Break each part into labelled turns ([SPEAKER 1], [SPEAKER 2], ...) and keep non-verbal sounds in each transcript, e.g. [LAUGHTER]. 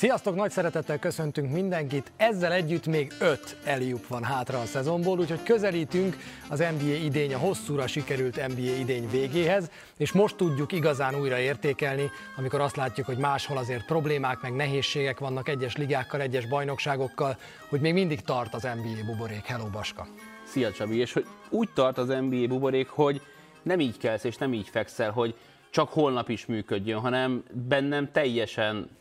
[SPEAKER 1] Sziasztok, nagy szeretettel köszöntünk mindenkit. Ezzel együtt még öt eliup van hátra a szezonból, úgyhogy közelítünk az NBA idény, a hosszúra sikerült NBA idény végéhez, és most tudjuk igazán újra értékelni, amikor azt látjuk, hogy máshol azért problémák, meg nehézségek vannak egyes ligákkal, egyes bajnokságokkal, hogy még mindig tart az NBA buborék. Hello, Baska!
[SPEAKER 2] Szia Csabi, és hogy úgy tart az NBA buborék, hogy nem így kelsz és nem így fekszel, hogy csak holnap is működjön, hanem bennem teljesen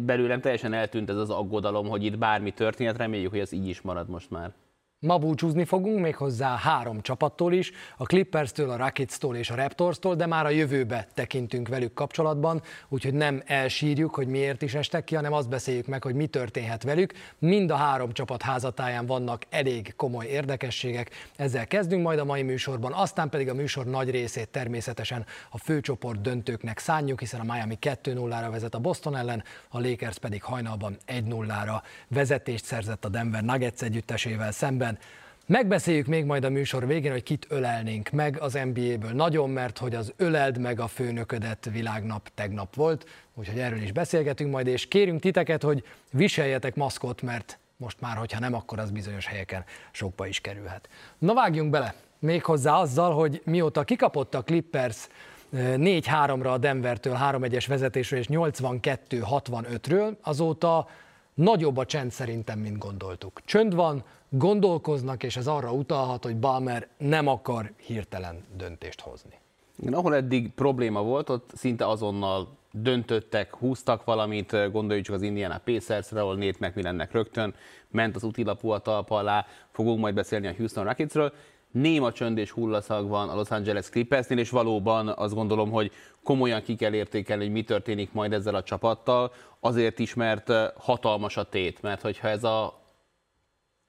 [SPEAKER 2] belőlem teljesen eltűnt ez az aggodalom, hogy itt bármi történhet, reméljük, hogy ez így is marad most már.
[SPEAKER 1] Ma búcsúzni fogunk még hozzá három csapattól is, a Clippers-től, a Rockets-tól és a Raptors-tól, de már a jövőbe tekintünk velük kapcsolatban, úgyhogy nem elsírjuk, hogy miért is estek ki, hanem azt beszéljük meg, hogy mi történhet velük. Mind a három csapat házatáján vannak elég komoly érdekességek. Ezzel kezdünk majd a mai műsorban, aztán pedig a műsor nagy részét természetesen a főcsoport döntőknek szánjuk, hiszen a Miami 2-0-ra vezet a Boston ellen, a Lakers pedig hajnalban 1-0-ra vezetést szerzett a Denver Nuggets együttesével szemben ellen. Megbeszéljük még majd a műsor végén, hogy kit ölelnénk meg az NBA-ből. Nagyon, mert hogy az öleld meg a főnöködet világnap tegnap volt, úgyhogy erről is beszélgetünk majd, és kérünk titeket, hogy viseljetek maszkot, mert most már, hogyha nem, akkor az bizonyos helyeken sokba is kerülhet. Na vágjunk bele, méghozzá azzal, hogy mióta kikapott a Clippers 4-3-ra a Denvertől 3-1-es vezetésről és 82-65-ről, azóta nagyobb a csend szerintem, mint gondoltuk. Csönd van, gondolkoznak, és ez arra utalhat, hogy Balmer nem akar hirtelen döntést hozni.
[SPEAKER 2] Igen, ahol eddig probléma volt, ott szinte azonnal döntöttek, húztak valamit, gondoljuk csak az Indiana Pacers-re, ahol Nate McMillannek rögtön ment az útilapú a talpa alá, fogunk majd beszélni a Houston Rocketsről. Néma csönd és hullaszag van a Los Angeles Clippersnél, és valóban azt gondolom, hogy komolyan ki kell értékelni, hogy mi történik majd ezzel a csapattal, azért is, mert hatalmas a tét, mert hogyha ez a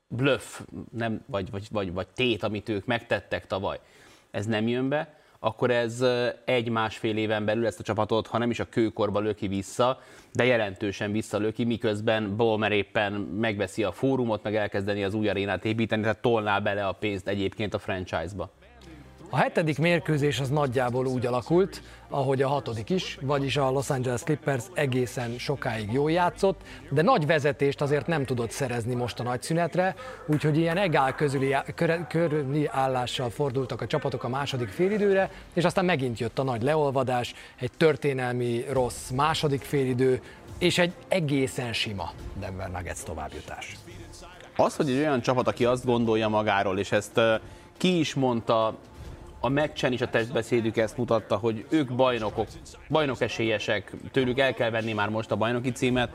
[SPEAKER 2] bluff, nem, vagy, vagy, vagy, vagy tét, amit ők megtettek tavaly, ez nem jön be, akkor ez egy-másfél éven belül ezt a csapatot, ha nem is a kőkorba löki vissza, de jelentősen visszalöki, miközben Ballmer éppen megveszi a fórumot, meg elkezdeni az új arénát építeni, tehát tolná bele a pénzt egyébként a franchise-ba.
[SPEAKER 1] A hetedik mérkőzés az nagyjából úgy alakult, ahogy a hatodik is, vagyis a Los Angeles Clippers egészen sokáig jól játszott, de nagy vezetést azért nem tudott szerezni most a nagy szünetre, úgyhogy ilyen egál közüli, kör, körüli állással fordultak a csapatok a második félidőre, és aztán megint jött a nagy leolvadás, egy történelmi rossz második félidő, és egy egészen sima Denver Nuggets továbbjutás.
[SPEAKER 2] Az, hogy egy olyan csapat, aki azt gondolja magáról, és ezt ki is mondta a meccsen is a testbeszédük ezt mutatta, hogy ők bajnokok, bajnok esélyesek, tőlük el kell venni már most a bajnoki címet.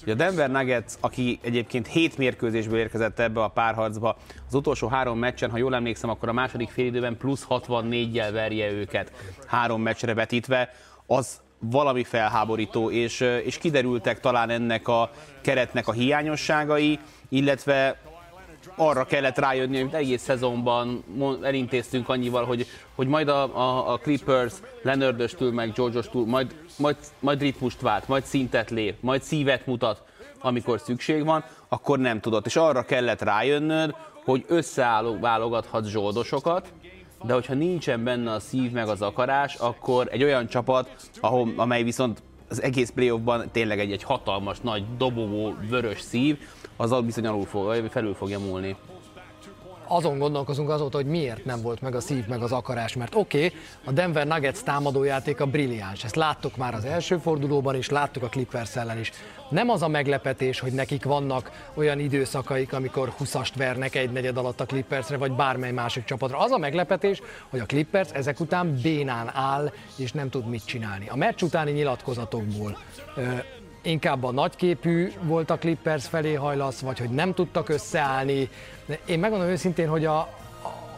[SPEAKER 2] Hogy a Denver Nuggets, aki egyébként hét mérkőzésből érkezett ebbe a párharcba, az utolsó három meccsen, ha jól emlékszem, akkor a második félidőben plusz 64-jel verje őket három meccsre vetítve, az valami felháborító, és, és kiderültek talán ennek a keretnek a hiányosságai, illetve arra kellett rájönni, amit egész szezonban elintéztünk annyival, hogy, hogy majd a, a, a Clippers Leonardöstől, meg George-ostól majd, majd, majd ritmust vált, majd szintet lép, majd szívet mutat, amikor szükség van, akkor nem tudott. És arra kellett rájönnöd, hogy összeválogathatsz zsoldosokat, de hogyha nincsen benne a szív meg az akarás, akkor egy olyan csapat, ahol, amely viszont az egész playoffban tényleg egy, egy hatalmas, nagy, dobogó, vörös szív, azzal bizony alul fog, felül fogja múlni
[SPEAKER 1] azon gondolkozunk azóta, hogy miért nem volt meg a szív, meg az akarás, mert oké, okay, a Denver Nuggets a brilliáns, ezt láttuk már az első fordulóban is, láttuk a Clippers ellen is. Nem az a meglepetés, hogy nekik vannak olyan időszakaik, amikor 20-ast vernek egy negyed alatt a Clippersre, vagy bármely másik csapatra. Az a meglepetés, hogy a Clippers ezek után bénán áll, és nem tud mit csinálni. A meccs utáni nyilatkozatokból inkább a nagyképű volt a Clippers felé hajlasz, vagy hogy nem tudtak összeállni. Én megmondom őszintén, hogy a,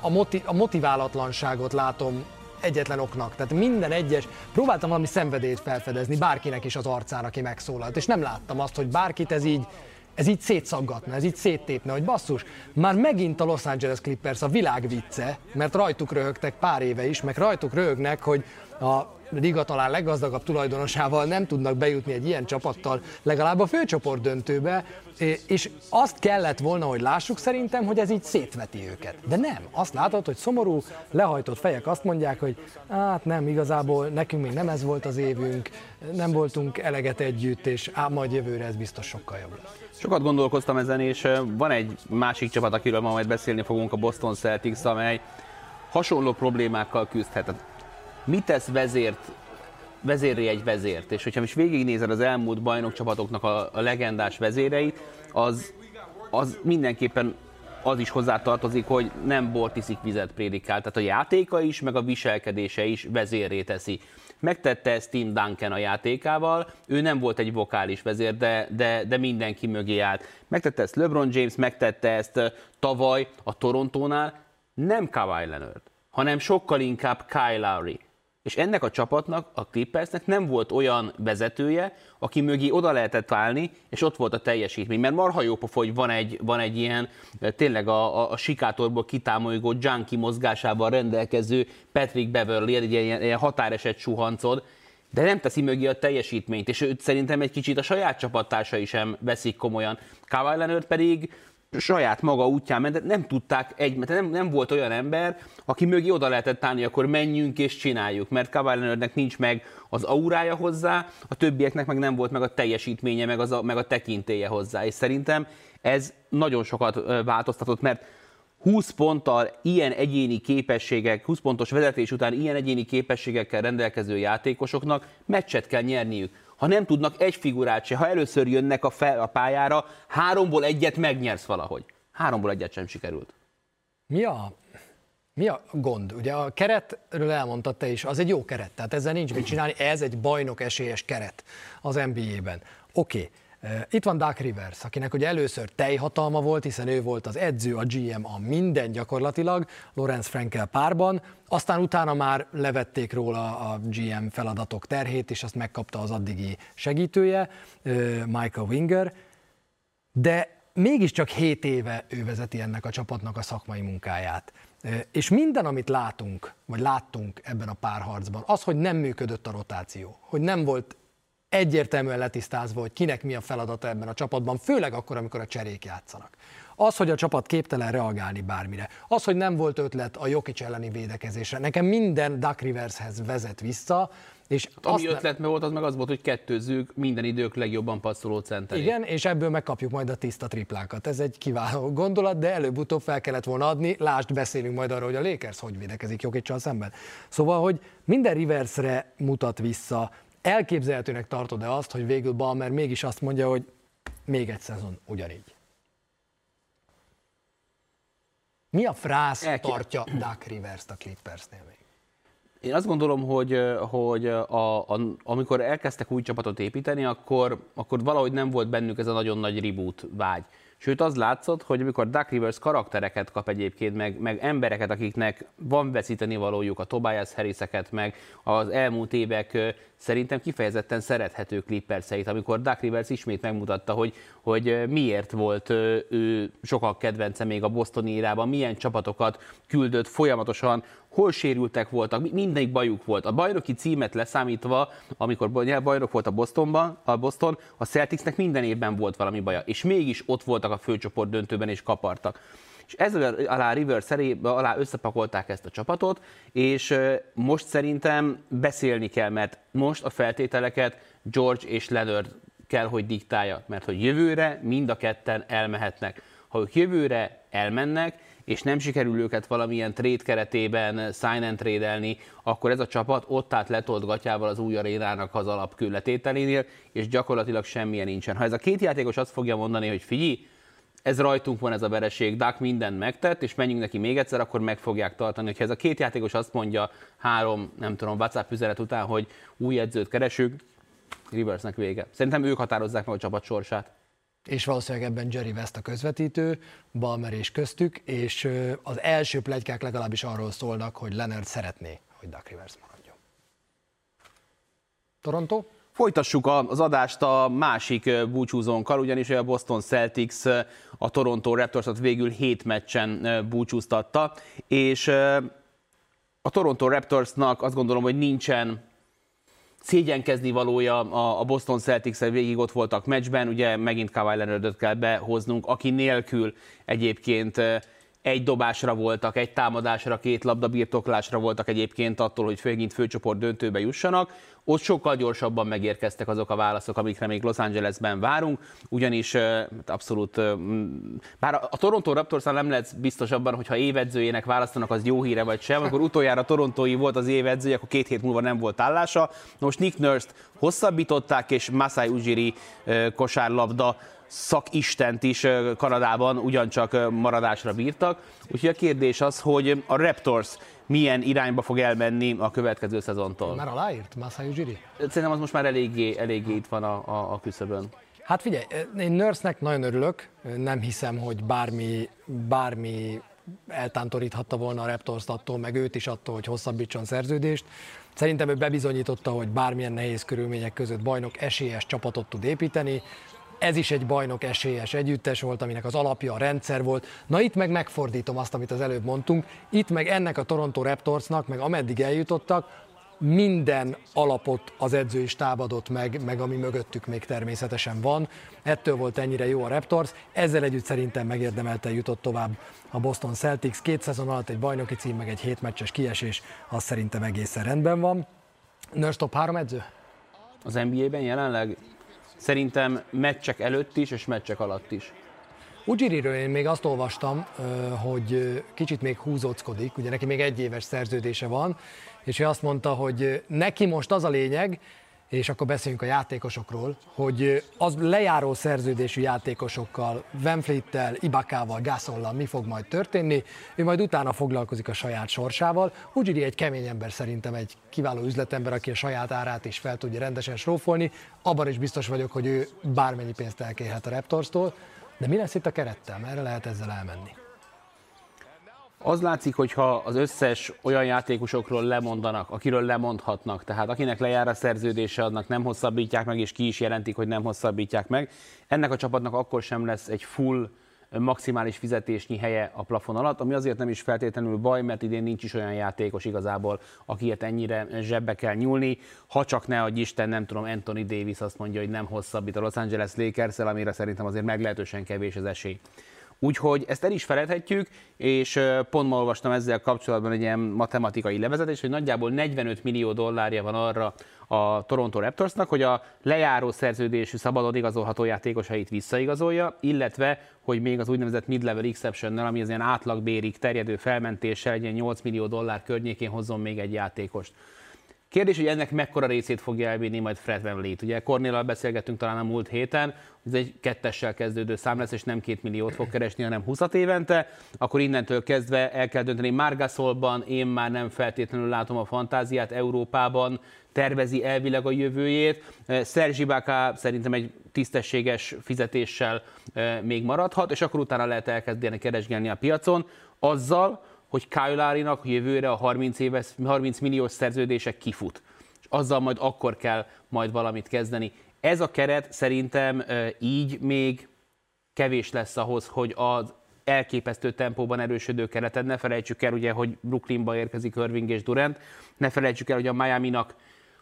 [SPEAKER 1] a, moti, a motiválatlanságot látom egyetlen oknak. Tehát minden egyes, próbáltam valami szenvedélyt felfedezni bárkinek is az arcán, aki megszólalt, és nem láttam azt, hogy bárkit ez így, ez így szétszaggatna, ez így széttépne, hogy basszus, már megint a Los Angeles Clippers a világ vicce, mert rajtuk röhögtek pár éve is, meg rajtuk röhögnek, hogy a liga talán leggazdagabb tulajdonosával nem tudnak bejutni egy ilyen csapattal legalább a főcsoport döntőbe, és azt kellett volna, hogy lássuk szerintem, hogy ez így szétveti őket. De nem. Azt látod, hogy szomorú, lehajtott fejek azt mondják, hogy hát nem, igazából nekünk még nem ez volt az évünk, nem voltunk eleget együtt, és á, majd jövőre ez biztos sokkal jobb lesz.
[SPEAKER 2] Sokat gondolkoztam ezen, és van egy másik csapat, akiről ma majd beszélni fogunk, a Boston Celtics, amely hasonló problémákkal küzdhet. Mit tesz vezért, vezéré egy vezért? És hogyha most végignézed az elmúlt bajnokcsapatoknak a, a legendás vezéreit, az, az mindenképpen az is hozzátartozik, hogy nem bortiszik vizet prédikál. Tehát a játéka is, meg a viselkedése is vezérré teszi. Megtette ezt Tim Duncan a játékával, ő nem volt egy vokális vezér, de, de, de mindenki mögé állt. Megtette ezt LeBron James, megtette ezt tavaly a Torontónál, nem Kawhi Leonard, hanem sokkal inkább Kyle Lowry. És ennek a csapatnak, a Clippersnek nem volt olyan vezetője, aki mögé oda lehetett állni, és ott volt a teljesítmény. Mert marha jó pofa, hogy van egy, van egy ilyen tényleg a, a, a sikátorból kitámolygó junkie mozgásával rendelkező Patrick Beverly, egy ilyen, ilyen határeset suhancod, de nem teszi mögé a teljesítményt, és őt szerintem egy kicsit a saját csapattársai sem veszik komolyan. Kawhi Leonard pedig saját maga útján ment, nem tudták egy, mert nem, nem volt olyan ember, aki mögé oda lehetett állni, akkor menjünk és csináljuk, mert Kawhi nincs meg az aurája hozzá, a többieknek meg nem volt meg a teljesítménye, meg, az a, meg a tekintélye hozzá, és szerintem ez nagyon sokat változtatott, mert 20 ponttal ilyen egyéni képességek, 20 pontos vezetés után ilyen egyéni képességekkel rendelkező játékosoknak meccset kell nyerniük ha nem tudnak egy figurát se, ha először jönnek a, fel, a pályára, háromból egyet megnyersz valahogy. Háromból egyet sem sikerült.
[SPEAKER 1] Mi a, mi a gond? Ugye a keretről elmondtad te is, az egy jó keret, tehát ezzel nincs mit csinálni, ez egy bajnok esélyes keret az NBA-ben. Oké, okay. Itt van Doug Rivers, akinek ugye először teljhatalma volt, hiszen ő volt az edző, a GM, a minden gyakorlatilag, Lorenz Frankel párban, aztán utána már levették róla a GM feladatok terhét, és azt megkapta az addigi segítője, Michael Winger, de mégiscsak 7 éve ő vezeti ennek a csapatnak a szakmai munkáját. És minden, amit látunk, vagy láttunk ebben a párharcban, az, hogy nem működött a rotáció, hogy nem volt egyértelműen letisztázva, hogy kinek mi a feladata ebben a csapatban, főleg akkor, amikor a cserék játszanak. Az, hogy a csapat képtelen reagálni bármire. Az, hogy nem volt ötlet a Jokic elleni védekezésre. Nekem minden Duck Rivershez vezet vissza, és
[SPEAKER 2] hát, ami ötlet ne... volt, az meg az volt, hogy kettőzzük minden idők legjobban passzoló center.
[SPEAKER 1] Igen, és ebből megkapjuk majd a tiszta triplákat. Ez egy kiváló gondolat, de előbb-utóbb fel kellett volna adni. Lásd, beszélünk majd arról, hogy a Lakers hogy védekezik Jokicsal szemben. Szóval, hogy minden Riversre mutat vissza, elképzelhetőnek tartod-e azt, hogy végül Balmer mégis azt mondja, hogy még egy szezon ugyanígy? Mi a frász Elké... tartja Duck Rivers-t a Clippersnél még?
[SPEAKER 2] Én azt gondolom, hogy, hogy a, a, amikor elkezdtek új csapatot építeni, akkor, akkor valahogy nem volt bennük ez a nagyon nagy reboot vágy. Sőt, az látszott, hogy amikor Duck Rivers karaktereket kap egyébként, meg, meg embereket, akiknek van veszíteni valójuk, a Tobias Harriseket, meg az elmúlt évek szerintem kifejezetten szerethető klipperszeit, amikor Duck Rivers ismét megmutatta, hogy, hogy miért volt ő sokak kedvence még a Bostoni írában, milyen csapatokat küldött folyamatosan, hol sérültek voltak, mindenik bajuk volt. A bajnoki címet leszámítva, amikor bajnok volt a Bostonban, a Boston, a Celticsnek minden évben volt valami baja, és mégis ott voltak a főcsoport döntőben és kapartak. És ezzel alá River szerébe alá összepakolták ezt a csapatot, és most szerintem beszélni kell, mert most a feltételeket George és Leonard kell, hogy diktálja, mert hogy jövőre mind a ketten elmehetnek. Ha ők jövőre elmennek, és nem sikerül őket valamilyen trade keretében sign and trade akkor ez a csapat ott át letolt gatyával az új arénának az alapkülletételénél, és gyakorlatilag semmilyen nincsen. Ha ez a két játékos azt fogja mondani, hogy figyelj, ez rajtunk van ez a vereség, Duck mindent megtett, és menjünk neki még egyszer, akkor meg fogják tartani. Hogyha ez a két játékos azt mondja három, nem tudom, WhatsApp üzenet után, hogy új edzőt keresünk, Riversnek vége. Szerintem ők határozzák meg a csapat sorsát.
[SPEAKER 1] És valószínűleg ebben Jerry West a közvetítő, Balmer és köztük, és az első plegykák legalábbis arról szólnak, hogy Leonard szeretné, hogy Duck Rivers maradjon. Toronto?
[SPEAKER 2] Folytassuk az adást a másik búcsúzónkkal, ugyanis a Boston Celtics a Toronto Raptors-ot végül hét meccsen búcsúztatta, és a Toronto Raptorsnak azt gondolom, hogy nincsen szégyenkezni valója a Boston celtics végig ott voltak meccsben, ugye megint Kawhi Leonardot kell behoznunk, aki nélkül egyébként egy dobásra voltak, egy támadásra, két labda birtoklásra voltak egyébként attól, hogy főként főcsoport döntőbe jussanak. Ott sokkal gyorsabban megérkeztek azok a válaszok, amikre még Los Angelesben várunk, ugyanis abszolút, bár a Toronto raptors nem lehet biztos abban, hogy ha évedzőjének választanak, az jó híre vagy sem, akkor utoljára Torontói volt az évedzője, akkor két hét múlva nem volt állása. Most Nick Nurse-t hosszabbították, és Masai Ujiri kosárlabda szakistent is Kanadában ugyancsak maradásra bírtak. Úgyhogy a kérdés az, hogy a Raptors milyen irányba fog elmenni a következő szezontól.
[SPEAKER 1] Már aláírt Masai Ujiri?
[SPEAKER 2] Szerintem az most már eléggé, eléggé itt van a, a, a küszöbön.
[SPEAKER 1] Hát figyelj, én Nurse-nek nagyon örülök, nem hiszem, hogy bármi, bármi eltántoríthatta volna a raptors attól, meg őt is attól, hogy hosszabbítson szerződést. Szerintem ő bebizonyította, hogy bármilyen nehéz körülmények között bajnok esélyes csapatot tud építeni. Ez is egy bajnok esélyes együttes volt, aminek az alapja a rendszer volt. Na itt meg megfordítom azt, amit az előbb mondtunk. Itt meg ennek a Toronto Raptorsnak, meg ameddig eljutottak, minden alapot az edzői stáb adott meg, meg ami mögöttük még természetesen van. Ettől volt ennyire jó a Raptors, ezzel együtt szerintem megérdemelte jutott tovább a Boston Celtics. Két szezon alatt egy bajnoki cím, meg egy hétmeccses kiesés, az szerintem egészen rendben van. Nurse top három edző?
[SPEAKER 2] Az NBA-ben jelenleg Szerintem meccsek előtt is, és meccsek alatt is.
[SPEAKER 1] Ujiriről én még azt olvastam, hogy kicsit még húzóckodik, ugye neki még egy éves szerződése van, és ő azt mondta, hogy neki most az a lényeg, és akkor beszéljünk a játékosokról, hogy az lejáró szerződésű játékosokkal, Venflittel, Ibakával, Gasollal mi fog majd történni, ő majd utána foglalkozik a saját sorsával. Ujiri egy kemény ember szerintem, egy kiváló üzletember, aki a saját árát is fel tudja rendesen srófolni. Abban is biztos vagyok, hogy ő bármennyi pénzt elkérhet a Raptors-tól, de mi lesz itt a kerettel? Merre lehet ezzel elmenni?
[SPEAKER 2] Az látszik, hogyha az összes olyan játékosokról lemondanak, akiről lemondhatnak, tehát akinek lejár a szerződése, adnak nem hosszabbítják meg, és ki is jelentik, hogy nem hosszabbítják meg, ennek a csapatnak akkor sem lesz egy full maximális fizetésnyi helye a plafon alatt, ami azért nem is feltétlenül baj, mert idén nincs is olyan játékos igazából, akiért ennyire zsebbe kell nyúlni, ha csak ne adj Isten, nem tudom, Anthony Davis azt mondja, hogy nem hosszabbít a Los Angeles lakers amire szerintem azért meglehetősen kevés az esély. Úgyhogy ezt el is feledhetjük, és pont ma olvastam ezzel kapcsolatban egy ilyen matematikai levezetés, hogy nagyjából 45 millió dollárja van arra a Toronto Raptorsnak, hogy a lejáró szerződésű szabadon igazolható játékosait visszaigazolja, illetve hogy még az úgynevezett mid-level exception ami az ilyen átlagbérig terjedő felmentéssel egy ilyen 8 millió dollár környékén hozzon még egy játékost. Kérdés, hogy ennek mekkora részét fogja elvinni majd Fred Van Vliet. Ugye Cornéllal beszélgettünk talán a múlt héten, ez egy kettessel kezdődő szám lesz, és nem két milliót fog keresni, hanem 20 évente, akkor innentől kezdve el kell dönteni Margasolban, én már nem feltétlenül látom a fantáziát Európában, tervezi elvileg a jövőjét. Szerzsi szerintem egy tisztességes fizetéssel eh, még maradhat, és akkor utána lehet elkezdeni keresgélni a piacon, azzal, hogy Kyle jövőre a 30, éves, 30 milliós szerződések kifut. És azzal majd akkor kell majd valamit kezdeni. Ez a keret szerintem így még kevés lesz ahhoz, hogy az elképesztő tempóban erősödő keretet, ne felejtsük el ugye, hogy Brooklynba érkezik Irving és Durant, ne felejtsük el, hogy a Miami-nak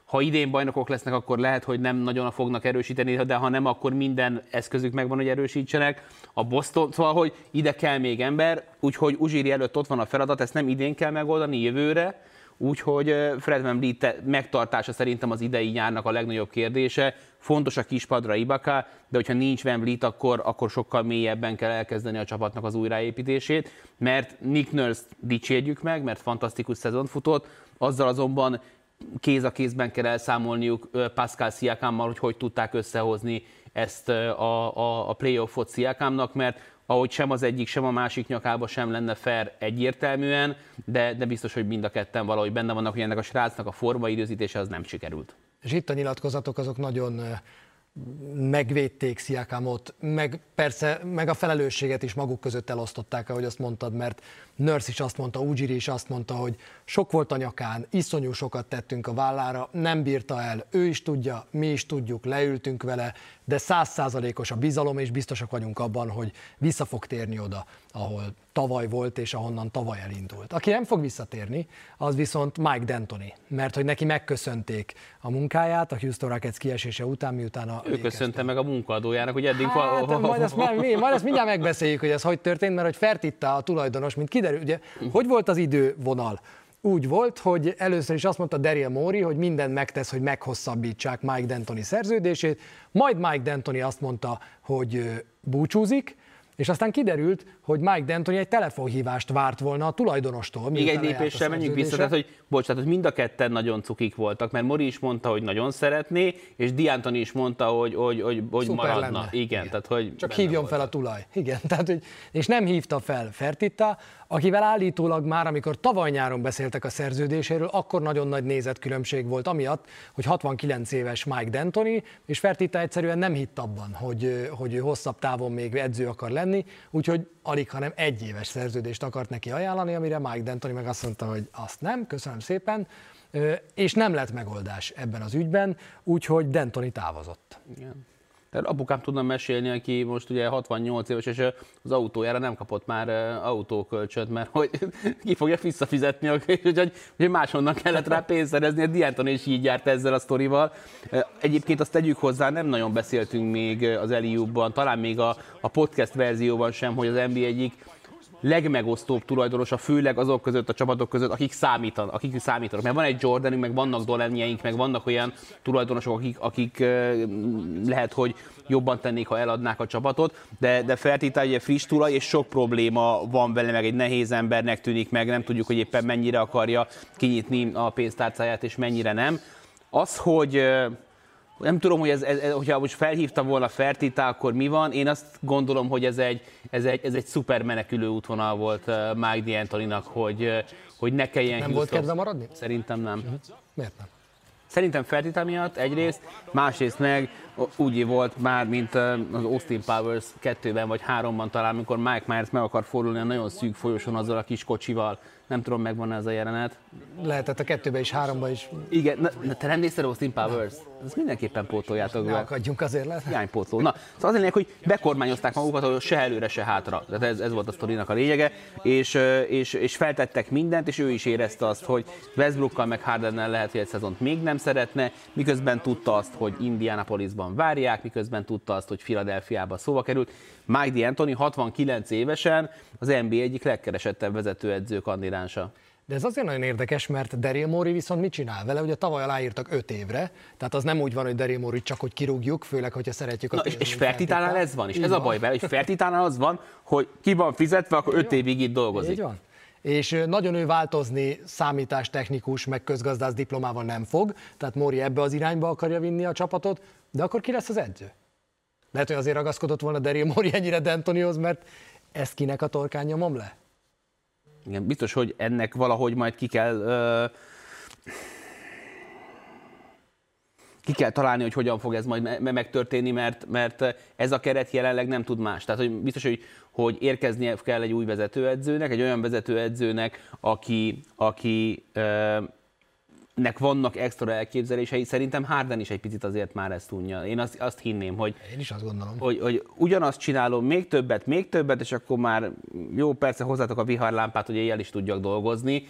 [SPEAKER 2] ha idén bajnokok lesznek, akkor lehet, hogy nem nagyon fognak erősíteni, de ha nem, akkor minden eszközük megvan, hogy erősítsenek. A Boston, szóval, hogy ide kell még ember, úgyhogy Uzsiri előtt ott van a feladat, ezt nem idén kell megoldani, jövőre, Úgyhogy Fred VanVleet megtartása szerintem az idei nyárnak a legnagyobb kérdése. Fontos a kispadra Ibaka, de hogyha nincs VanVleet, akkor, akkor sokkal mélyebben kell elkezdeni a csapatnak az újraépítését, mert Nick Nurse dicsérjük meg, mert fantasztikus szezon futott, azzal azonban kéz a kézben kell elszámolniuk Pascal Sziakámmal, hogy hogy tudták összehozni ezt a, a, a playoffot Sziakámnak, mert ahogy sem az egyik, sem a másik nyakába sem lenne fair egyértelműen, de, de biztos, hogy mind a ketten valahogy benne vannak, hogy ennek a srácnak a formaidőzítése az nem sikerült.
[SPEAKER 1] És itt a nyilatkozatok azok nagyon megvédték Sziakámot, meg persze meg a felelősséget is maguk között elosztották, ahogy azt mondtad, mert Nurse is azt mondta, Ujiri is azt mondta, hogy sok volt a nyakán, iszonyú sokat tettünk a vállára, nem bírta el, ő is tudja, mi is tudjuk, leültünk vele, de százszázalékos a bizalom, és biztosak vagyunk abban, hogy vissza fog térni oda, ahol tavaly volt, és ahonnan tavaly elindult. Aki nem fog visszatérni, az viszont Mike D'Antoni, mert hogy neki megköszönték a munkáját a Houston Rockets kiesése után, miután a
[SPEAKER 2] Ő köszönte meg a munkadójának, hogy eddig...
[SPEAKER 1] Hát, majd, ezt, majd, majd ezt mindjárt megbeszéljük, hogy ez hogy történt, mert hogy Fertitta a tulajdonos, mint kiderül, ugye, hogy volt az idővonal? Úgy volt, hogy először is azt mondta Daryl Mori, hogy mindent megtesz, hogy meghosszabbítsák Mike D'Antoni szerződését, majd Mike D'Antoni azt mondta, hogy búcsúzik, és aztán kiderült, hogy Mike D'Antoni egy telefonhívást várt volna a tulajdonostól.
[SPEAKER 2] Még egy lépéssel menjünk vissza, tehát hogy, bocs, tehát, hogy mind a ketten nagyon cukik voltak, mert Mori is mondta, hogy nagyon szeretné, és D'Antoni is mondta, hogy, hogy, hogy, hogy maradna. Lenne. Igen, Igen. Tehát, hogy
[SPEAKER 1] Csak hívjon volt. fel a tulaj. Igen, [LAUGHS] tehát, hogy, és nem hívta fel Fertitta, akivel állítólag már, amikor tavaly nyáron beszéltek a szerződéséről, akkor nagyon nagy nézetkülönbség volt, amiatt, hogy 69 éves Mike D'Antoni, és Fertitta egyszerűen nem hitt abban, hogy, hogy ő hosszabb távon még edző akar lenni, úgyhogy alig, hanem egy éves szerződést akart neki ajánlani, amire Mike D'Antoni meg azt mondta, hogy azt nem, köszönöm szépen, és nem lett megoldás ebben az ügyben, úgyhogy D'Antoni távozott.
[SPEAKER 2] Igen. Tehát apukám tudna mesélni, aki most ugye 68 éves, és az autójára nem kapott már autókölcsönt, mert hogy [LAUGHS] ki fogja visszafizetni, hogy, hogy máshonnan kellett rá pénzt szerezni. A Dianton is így járt ezzel a sztorival. Egyébként azt tegyük hozzá, nem nagyon beszéltünk még az Eliubban, talán még a, a podcast verzióban sem, hogy az NBA egyik legmegosztóbb tulajdonosa, főleg azok között, a csapatok között, akik számítanak, akik számítanak. Mert van egy Jordanünk, meg vannak Dolenjeink, meg vannak olyan tulajdonosok, akik, akik lehet, hogy jobban tennék, ha eladnák a csapatot, de, de feltétel egy friss tulaj, és sok probléma van vele, meg egy nehéz embernek tűnik meg, nem tudjuk, hogy éppen mennyire akarja kinyitni a pénztárcáját, és mennyire nem. Az, hogy nem tudom, hogy ez, ez, hogyha most felhívta volna Fertita, akkor mi van. Én azt gondolom, hogy ez egy, ez egy, ez egy szuper menekülő útvonal volt uh, Mike D'Antoninak, hogy, uh, hogy ne kelljen
[SPEAKER 1] Nem volt kedve maradni?
[SPEAKER 2] Szerintem nem. Uh-huh.
[SPEAKER 1] Miért nem?
[SPEAKER 2] Szerintem Fertita miatt egyrészt, másrészt meg úgy volt már, mint az Austin Powers kettőben vagy háromban talán, amikor Mike Myers meg akar fordulni a nagyon szűk folyosón azzal a kis kocsival. Nem tudom, megvan ez a jelenet.
[SPEAKER 1] Lehetett a kettőben is, háromban is.
[SPEAKER 2] Igen, na, na te nem nézted Austin Powers? Nem. Ez mindenképpen pótoljátok
[SPEAKER 1] be. Ne akadjunk azért lehet.
[SPEAKER 2] Hiánypótló. Na, szóval az lényeg, hogy bekormányozták magukat, hogy se előre, se hátra. Tehát ez, ez volt a sztorinak a lényege, és, és, és feltettek mindent, és ő is érezte azt, hogy Westbrookkal meg Hardennel lehet, hogy egy szezont még nem szeretne, miközben tudta azt, hogy Indianapolisban várják, miközben tudta azt, hogy Philadelphiába szóba került. Mike D'Antoni 69 évesen az NBA egyik legkeresettebb vezetőedző kandidánsa.
[SPEAKER 1] De ez azért nagyon érdekes, mert Daryl Mori viszont mit csinál vele? Ugye tavaly aláírtak 5 évre, tehát az nem úgy van, hogy Daryl Mori csak hogy kirúgjuk, főleg, hogyha szeretjük
[SPEAKER 2] a És, és Fertitánál ez van, és Így ez van. a baj vele, hogy Fertitánál az van, hogy ki van fizetve, akkor 5 évig itt dolgozik. Így van.
[SPEAKER 1] És nagyon ő változni számítástechnikus, meg közgazdász diplomával nem fog, tehát Mori ebbe az irányba akarja vinni a csapatot, de akkor ki lesz az edző? Lehet, hogy azért ragaszkodott volna Daryl Mori ennyire D'Antonihoz, mert ezt kinek a torkán nyomom le?
[SPEAKER 2] Igen, biztos, hogy ennek valahogy majd ki kell ö, ki kell találni, hogy hogyan fog ez majd megtörténni, mert, mert ez a keret jelenleg nem tud más. Tehát hogy biztos, hogy, hogy érkeznie kell egy új vezetőedzőnek, egy olyan vezetőedzőnek, aki, aki nek vannak extra elképzelései, szerintem Harden is egy picit azért már ezt tudja. Én azt, azt hinném, hogy,
[SPEAKER 1] Én is azt gondolom.
[SPEAKER 2] Hogy, hogy ugyanazt csinálom, még többet, még többet, és akkor már jó, persze hozzátok a viharlámpát, hogy éjjel is tudjak dolgozni,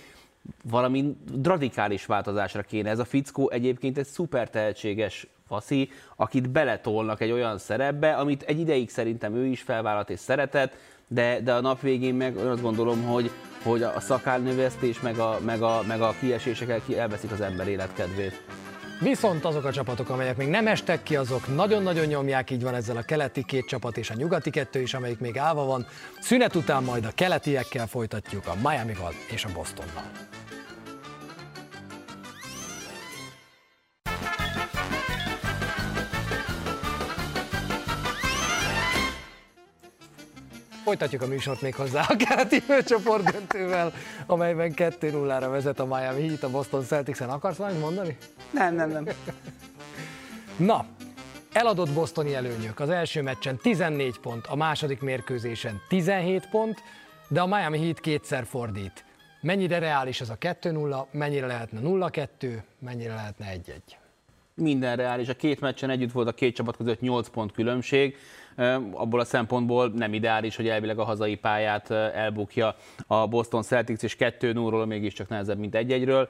[SPEAKER 2] valami radikális változásra kéne. Ez a fickó egyébként egy szuper tehetséges faszi, akit beletolnak egy olyan szerepbe, amit egy ideig szerintem ő is felvállalt és szeretett, de, de a nap végén meg azt gondolom, hogy, hogy a szakálnövesztés meg a, meg a, meg a kiesések elveszik az ember életkedvét.
[SPEAKER 1] Viszont azok a csapatok, amelyek még nem estek ki, azok nagyon-nagyon nyomják, így van ezzel a keleti két csapat és a nyugati kettő is, amelyik még állva van. Szünet után majd a keletiekkel folytatjuk a Miami-val és a Bostonnal. Folytatjuk a műsort még hozzá a keleti főcsoport döntővel, amelyben 2-0-ra vezet a Miami Heat a Boston Celtics-en. Akarsz valamit mondani?
[SPEAKER 2] Nem, nem, nem.
[SPEAKER 1] Na, eladott bostoni előnyök. Az első meccsen 14 pont, a második mérkőzésen 17 pont, de a Miami Heat kétszer fordít. Mennyire reális ez a 2-0, mennyire lehetne 0-2, mennyire lehetne 1-1?
[SPEAKER 2] minden reális. A két meccsen együtt volt a két csapat között 8 pont különbség. Abból a szempontból nem ideális, hogy elvileg a hazai pályát elbukja a Boston Celtics, és 2 0 ról mégiscsak nehezebb, mint 1-1-ről.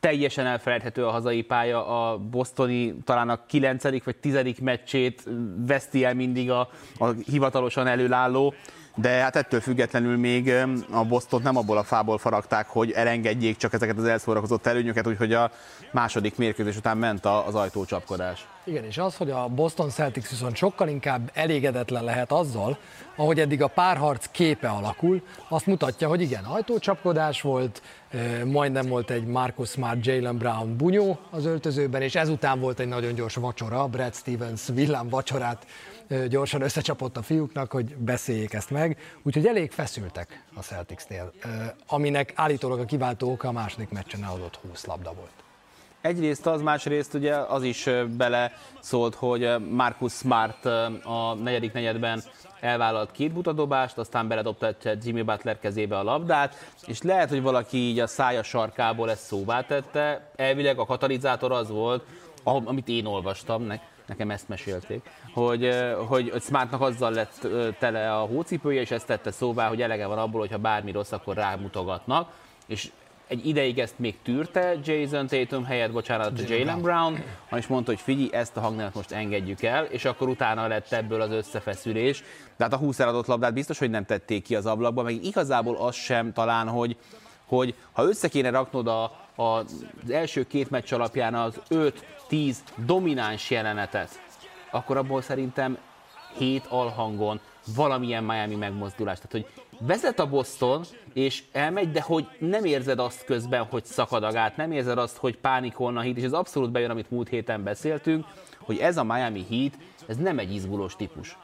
[SPEAKER 2] Teljesen elfelejthető a hazai pálya, a bostoni talán a 9. vagy 10. meccsét veszti el mindig a, a hivatalosan előálló de hát ettől függetlenül még a Boston nem abból a fából faragták, hogy elengedjék csak ezeket az elszórakozott előnyöket, úgyhogy a második mérkőzés után ment az ajtócsapkodás.
[SPEAKER 1] Igen, és az, hogy a Boston Celtics viszont sokkal inkább elégedetlen lehet azzal, ahogy eddig a párharc képe alakul, azt mutatja, hogy igen, ajtócsapkodás volt, majdnem volt egy Marcus Smart, Jalen Brown bunyó az öltözőben, és ezután volt egy nagyon gyors vacsora, Brad Stevens villám vacsorát gyorsan összecsapott a fiúknak, hogy beszéljék ezt meg, úgyhogy elég feszültek a Celticsnél, aminek állítólag a kiváltó oka a második meccsen adott 20 labda volt.
[SPEAKER 2] Egyrészt az, másrészt ugye az is bele szólt, hogy Marcus Smart a negyedik negyedben elvállalt két butadobást, aztán beledobta Jimmy Butler kezébe a labdát, és lehet, hogy valaki így a szája sarkából ezt szóvá tette. Elvileg a katalizátor az volt, amit én olvastam, nekem ezt mesélték, hogy, hogy, hogy Smartnak azzal lett tele a hócipője, és ezt tette szóvá, hogy elege van abból, hogyha bármi rossz, akkor rámutogatnak, és egy ideig ezt még tűrte Jason Tatum helyett, bocsánat, Jalen Brown, hanem is mondta, hogy figyelj, ezt a hangnemet most engedjük el, és akkor utána lett ebből az összefeszülés. De hát a 20 eladott labdát biztos, hogy nem tették ki az ablakba, meg igazából az sem talán, hogy, hogy ha össze kéne raknod a, a, az első két meccs alapján az 5-10 domináns jelenetet, akkor abból szerintem hét alhangon valamilyen Miami megmozdulás. Tehát, hogy vezet a Boston, és elmegy, de hogy nem érzed azt közben, hogy szakad a gát, nem érzed azt, hogy pánikolna a hit, és ez abszolút bejön, amit múlt héten beszéltünk, hogy ez a Miami Heat, ez nem egy izgulós típus.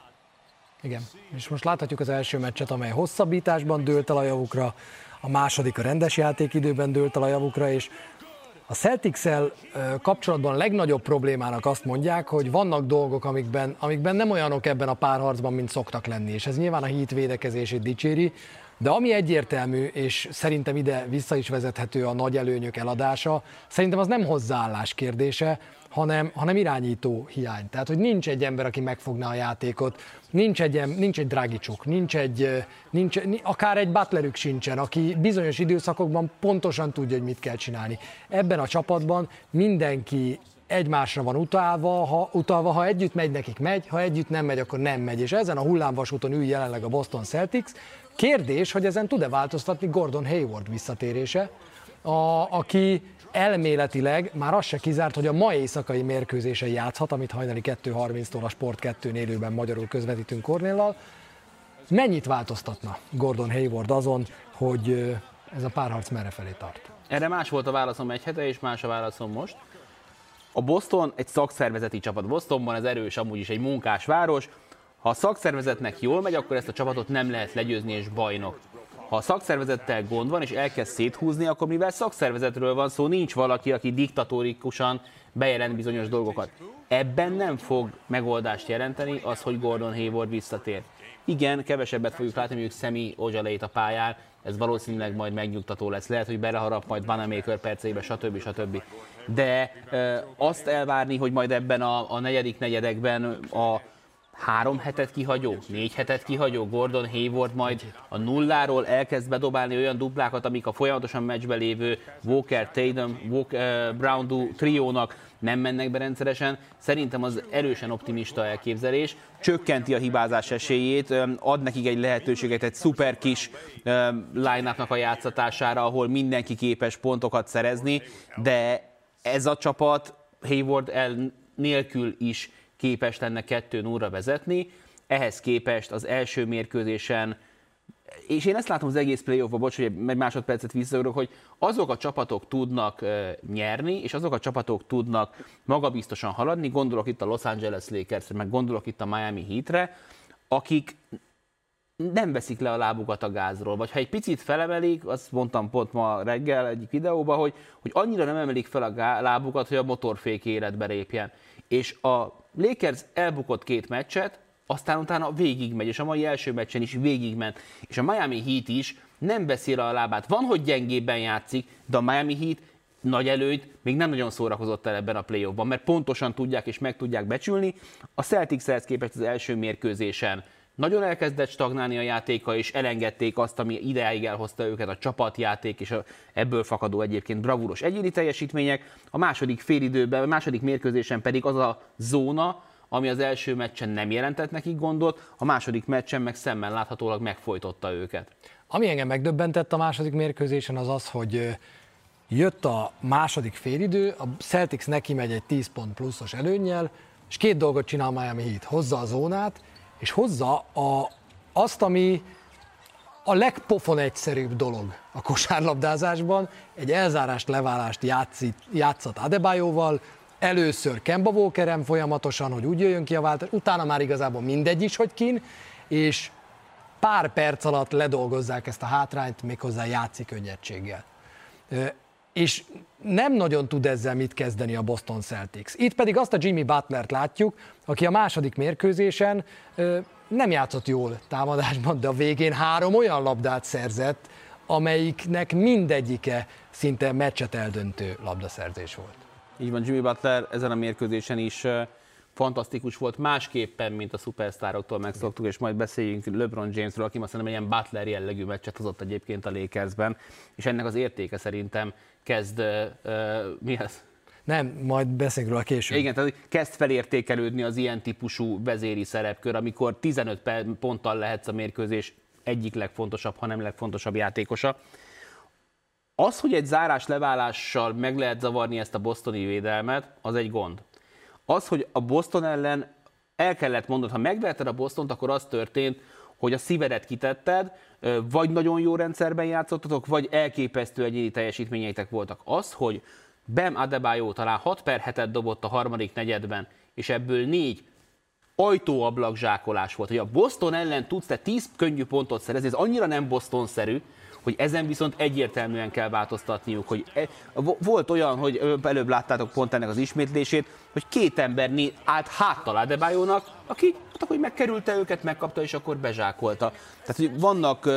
[SPEAKER 1] Igen, és most láthatjuk az első meccset, amely hosszabbításban dőlt el a javukra, a második a rendes játékidőben dőlt el a javukra, és a celtics kapcsolatban legnagyobb problémának azt mondják, hogy vannak dolgok, amikben, amikben nem olyanok ebben a párharcban, mint szoktak lenni, és ez nyilván a hit védekezését dicséri, de ami egyértelmű, és szerintem ide vissza is vezethető a nagy előnyök eladása, szerintem az nem hozzáállás kérdése, hanem, hanem irányító hiány. Tehát, hogy nincs egy ember, aki megfogná a játékot, nincs egy, nincs egy Dragicsuk, nincs egy, nincs, akár egy Butlerük sincsen, aki bizonyos időszakokban pontosan tudja, hogy mit kell csinálni. Ebben a csapatban mindenki egymásra van utalva, ha, utalva, ha együtt megy, nekik megy, ha együtt nem megy, akkor nem megy. És ezen a hullámvasúton ül jelenleg a Boston Celtics. Kérdés, hogy ezen tud-e változtatni Gordon Hayward visszatérése, a, aki elméletileg már az se kizárt, hogy a ma éjszakai mérkőzésen játszhat, amit hajnali 2.30-tól a Sport 2 élőben magyarul közvetítünk Kornéllal. Mennyit változtatna Gordon Hayward azon, hogy ez a párharc merre felé tart?
[SPEAKER 2] Erre más volt a válaszom egy hete, és más a válaszom most. A Boston egy szakszervezeti csapat. Bostonban ez erős amúgy is egy munkás város. Ha a szakszervezetnek jól megy, akkor ezt a csapatot nem lehet legyőzni és bajnok. Ha a szakszervezettel gond van, és elkezd széthúzni, akkor mivel szakszervezetről van szó, nincs valaki, aki diktatórikusan bejelent bizonyos dolgokat. Ebben nem fog megoldást jelenteni az, hogy Gordon Hayward visszatér. Igen, kevesebbet fogjuk látni mondjuk Szemi Ozsaleit a pályán, ez valószínűleg majd megnyugtató lesz. Lehet, hogy beleharap majd Vanamaker perceibe, stb. stb. De e, azt elvárni, hogy majd ebben a, a negyedik negyedekben a három hetet kihagyó, négy hetet kihagyó Gordon Hayward majd a nulláról elkezd bedobálni olyan duplákat, amik a folyamatosan meccsbe lévő Walker, Tatum, Walker, uh, Brown triónak nem mennek be rendszeresen. Szerintem az erősen optimista elképzelés, csökkenti a hibázás esélyét, ad nekik egy lehetőséget egy szuper kis line a játszatására, ahol mindenki képes pontokat szerezni, de ez a csapat Hayward el nélkül is képes lenne 2 0 vezetni. Ehhez képest az első mérkőzésen és én ezt látom az egész playoffban, bocs, hogy egy másodpercet visszaugrok, hogy azok a csapatok tudnak nyerni, és azok a csapatok tudnak magabiztosan haladni, gondolok itt a Los Angeles Lakersre, meg gondolok itt a Miami Heatre, akik nem veszik le a lábukat a gázról, vagy ha egy picit felemelik, azt mondtam pont ma reggel egyik videóban, hogy, hogy annyira nem emelik fel a lábukat, hogy a motorfék életbe lépjen. És a Lakers elbukott két meccset, aztán utána végigmegy, és a mai első meccsen is végigment. És a Miami Heat is nem beszél a lábát. Van, hogy gyengébben játszik, de a Miami Heat nagy előnyt még nem nagyon szórakozott el ebben a playoffban, mert pontosan tudják és meg tudják becsülni. A Celtics-hez képest az első mérkőzésen nagyon elkezdett stagnálni a játéka, és elengedték azt, ami ideáig elhozta őket, a csapatjáték, és a, ebből fakadó egyébként bravúros egyéni teljesítmények. A második félidőben, a második mérkőzésen pedig az a zóna, ami az első meccsen nem jelentett nekik gondot, a második meccsen meg szemmel láthatólag megfojtotta őket.
[SPEAKER 1] Ami engem megdöbbentett a második mérkőzésen az az, hogy jött a második félidő, a Celtics neki megy egy 10 pont pluszos előnnyel, és két dolgot csinál Miami Heat. Hozza a zónát, és hozza a, azt, ami a legpofon egyszerűbb dolog a kosárlabdázásban, egy elzárást, leválást játszít, játszat Adebayoval, először Kemba Walkerem folyamatosan, hogy úgy jöjjön ki a váltás, utána már igazából mindegy is, hogy kin, és pár perc alatt ledolgozzák ezt a hátrányt, méghozzá játszik könnyedséggel. És nem nagyon tud ezzel mit kezdeni a Boston Celtics. Itt pedig azt a Jimmy Butlert látjuk, aki a második mérkőzésen nem játszott jól támadásban, de a végén három olyan labdát szerzett, amelyiknek mindegyike szinte meccset eldöntő labdaszerzés volt.
[SPEAKER 2] Így van, Jimmy Butler ezen a mérkőzésen is fantasztikus volt, másképpen, mint a szupersztároktól megszoktuk, és majd beszéljünk LeBron Jamesről, aki azt szerintem ilyen Butler jellegű meccset hozott egyébként a Lakersben, és ennek az értéke szerintem kezd, uh, mi ez?
[SPEAKER 1] Nem, majd beszélünk róla később.
[SPEAKER 2] Igen, tehát kezd felértékelődni az ilyen típusú vezéri szerepkör, amikor 15 ponttal lehetsz a mérkőzés egyik legfontosabb, ha nem legfontosabb játékosa. Az, hogy egy zárás leválással meg lehet zavarni ezt a bostoni védelmet, az egy gond. Az, hogy a Boston ellen el kellett mondani, ha megverted a Bostont, akkor az történt, hogy a szívedet kitetted, vagy nagyon jó rendszerben játszottatok, vagy elképesztő egyéni teljesítményeitek voltak. Az, hogy Bem Adebayo talán 6 per 7 dobott a harmadik negyedben, és ebből 4 ajtóablak zsákolás volt. Hogy a Boston ellen tudsz te 10 könnyű pontot szerezni, ez annyira nem Boston-szerű, hogy ezen viszont egyértelműen kell változtatniuk. Hogy e, volt olyan, hogy előbb láttátok pont ennek az ismétlését, hogy két ember állt háttal Adebayonak, aki hát hogy megkerülte őket, megkapta, és akkor bezsákolta. Tehát, hogy vannak,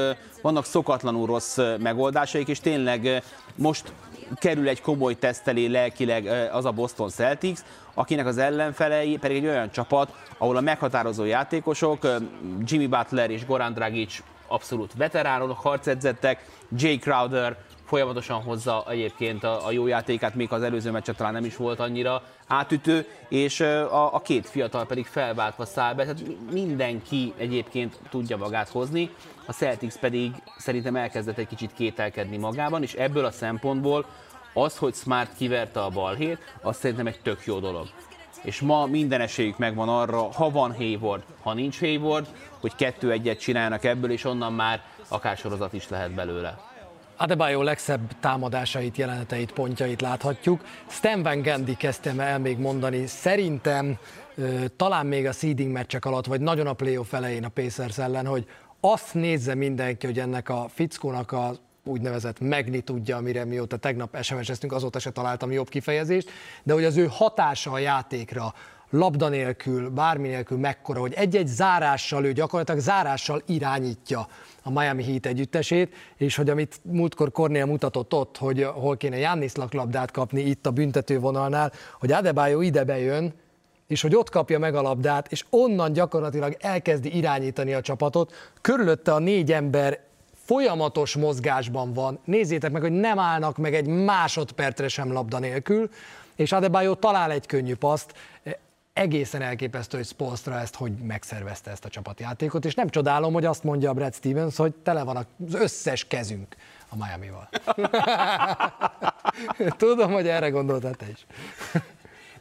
[SPEAKER 2] vannak szokatlanul rossz megoldásaik, és tényleg most kerül egy komoly tesztelé lelkileg az a Boston Celtics, akinek az ellenfelei pedig egy olyan csapat, ahol a meghatározó játékosok, Jimmy Butler és Goran Dragic abszolút veteránok, harcedzettek, Jay Crowder folyamatosan hozza egyébként a, a jó játékát, még az előző meccset talán nem is volt annyira átütő, és a, a két fiatal pedig felváltva száll be, tehát mindenki egyébként tudja magát hozni, a Celtics pedig szerintem elkezdett egy kicsit kételkedni magában, és ebből a szempontból az, hogy Smart kiverte a balhét, az szerintem egy tök jó dolog és ma minden esélyük megvan arra, ha van Hayward, ha nincs Hayward, hogy kettő-egyet csinálnak ebből, és onnan már akár sorozat is lehet belőle.
[SPEAKER 1] Adebayo legszebb támadásait, jeleneteit, pontjait láthatjuk. Stan Van Gundy kezdtem el még mondani, szerintem talán még a seeding meccsek alatt, vagy nagyon a playoff elején a Pacers ellen, hogy azt nézze mindenki, hogy ennek a fickónak a úgynevezett megni tudja, amire mióta tegnap SMS-eztünk, azóta se találtam jobb kifejezést, de hogy az ő hatása a játékra, labda nélkül, bármi nélkül mekkora, hogy egy-egy zárással, ő gyakorlatilag zárással irányítja a Miami Heat együttesét, és hogy amit múltkor Cornél mutatott ott, hogy hol kéne Jannisnak labdát kapni itt a büntetővonalnál, hogy Adebayo ide bejön, és hogy ott kapja meg a labdát, és onnan gyakorlatilag elkezdi irányítani a csapatot, körülötte a négy ember folyamatos mozgásban van. Nézzétek meg, hogy nem állnak meg egy másodpercre sem labda nélkül, és Adebayo talál egy könnyű paszt, egészen elképesztő, hogy Spolstra ezt hogy megszervezte ezt a csapatjátékot, és nem csodálom, hogy azt mondja a Brad Stevens, hogy tele van az összes kezünk a Miami-val. [LAUGHS] Tudom, hogy erre gondoltál te is.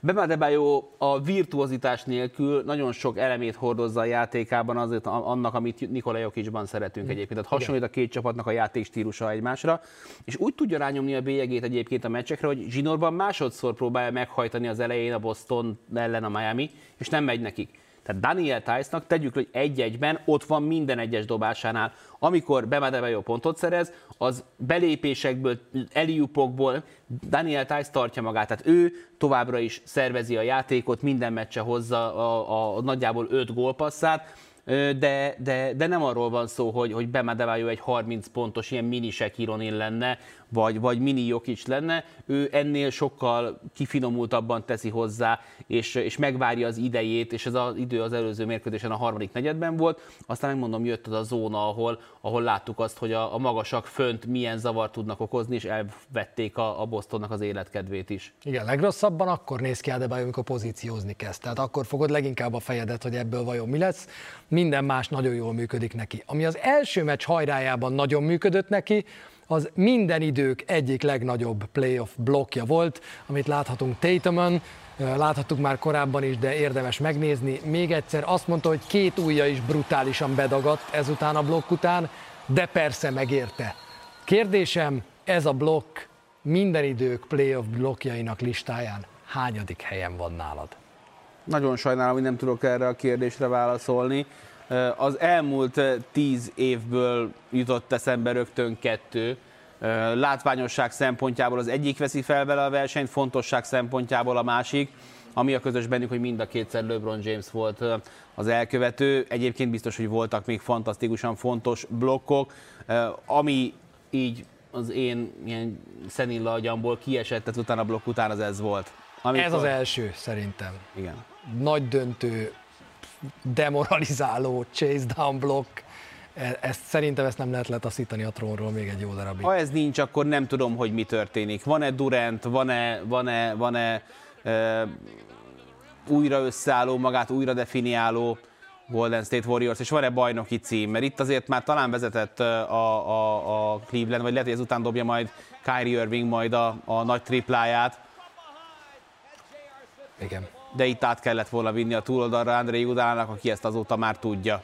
[SPEAKER 2] Bema Adebayo a virtuozitás nélkül nagyon sok elemét hordozza a játékában azért annak, amit Nikola Jokicsban szeretünk mm. egyébként. Tehát hasonlít a két csapatnak a játékstílusa egymásra, és úgy tudja rányomni a bélyegét egyébként a meccsekre, hogy zsinórban másodszor próbálja meghajtani az elején a Boston ellen a Miami, és nem megy nekik. Tehát Daniel Tice-nak tegyük, hogy egy-egyben ott van minden egyes dobásánál. Amikor jó pontot szerez, az belépésekből, eliupokból Daniel Tice tartja magát. Tehát ő továbbra is szervezi a játékot, minden meccse hozza a, a, a nagyjából 5 gólpasszát, de, de, de nem arról van szó, hogy, hogy Bema egy 30 pontos ilyen mini Shaquille lenne, vagy, vagy mini Jokic lenne, ő ennél sokkal kifinomultabban teszi hozzá, és, és megvárja az idejét, és ez az idő az előző mérkőzésen a harmadik negyedben volt, aztán megmondom, jött az a zóna, ahol, ahol láttuk azt, hogy a, a magasak fönt milyen zavar tudnak okozni, és elvették a, a Bostonnak az életkedvét is.
[SPEAKER 1] Igen, legrosszabban akkor néz ki Adebayo, amikor pozíciózni kezd. Tehát akkor fogod leginkább a fejedet, hogy ebből vajon mi lesz. Minden más nagyon jól működik neki. Ami az első meccs hajrájában nagyon működött neki, az minden idők egyik legnagyobb playoff blokkja volt, amit láthatunk Tatumon, láthattuk már korábban is, de érdemes megnézni. Még egyszer azt mondta, hogy két ujja is brutálisan bedagadt ezután a blokk után, de persze megérte. Kérdésem, ez a blokk minden idők playoff blokkjainak listáján hányadik helyen van nálad?
[SPEAKER 2] Nagyon sajnálom, hogy nem tudok erre a kérdésre válaszolni. Az elmúlt tíz évből jutott eszembe rögtön kettő. Látványosság szempontjából az egyik veszi fel vele a versenyt, fontosság szempontjából a másik. Ami a közös bennük, hogy mind a kétszer LeBron James volt az elkövető. Egyébként biztos, hogy voltak még fantasztikusan fontos blokkok, ami így az én ilyen szenilla agyamból kiesett, tehát utána a blokk után az ez volt.
[SPEAKER 1] Amikor... Ez az első, szerintem.
[SPEAKER 2] Igen.
[SPEAKER 1] Nagy döntő, demoralizáló chase down block, e, ezt, szerintem ezt nem lehet letaszítani a trónról még egy jó darabig.
[SPEAKER 2] Ha ez nincs, akkor nem tudom, hogy mi történik. Van-e Durant, van-e, van-e, van-e e, újra összeálló, magát újra definiáló Golden State Warriors, és van-e bajnoki cím? Mert itt azért már talán vezetett a, a, a Cleveland, vagy lehet, hogy ezután dobja majd Kyrie Irving majd a, a nagy tripláját.
[SPEAKER 1] Igen
[SPEAKER 2] de itt át kellett volna vinni a túloldalra André Judának, aki ezt azóta már tudja.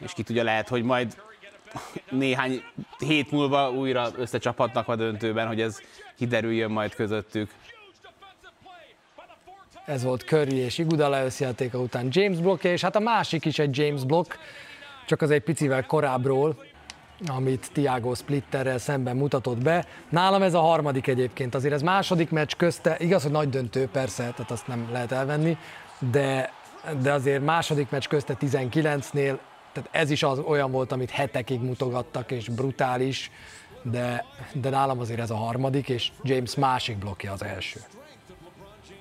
[SPEAKER 2] És ki tudja, lehet, hogy majd néhány hét múlva újra összecsaphatnak a döntőben, hogy ez kiderüljön majd közöttük.
[SPEAKER 1] Ez volt Curry és Igudala összjátéka után James blokkja, és hát a másik is egy James block, csak az egy picivel korábbról, amit Tiago Splitterrel szemben mutatott be. Nálam ez a harmadik egyébként, azért ez második meccs közte, igaz, hogy nagy döntő persze, tehát azt nem lehet elvenni, de, de azért második meccs közte 19-nél, tehát ez is az olyan volt, amit hetekig mutogattak, és brutális, de, de nálam azért ez a harmadik, és James másik blokja az első.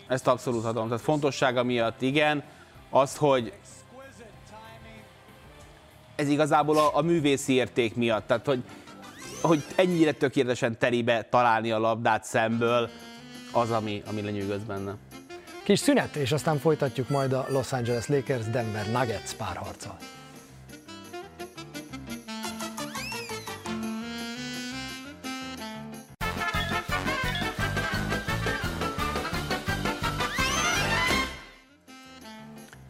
[SPEAKER 2] Ezt abszolút adom. Tehát fontossága miatt igen, az, hogy ez igazából a, a művészi érték miatt, tehát hogy, hogy ennyire tökéletesen teribe találni a labdát szemből, az, ami, ami lenyűgöz benne.
[SPEAKER 1] Kis szünet, és aztán folytatjuk majd a Los Angeles Lakers Denver Nuggets párharccal.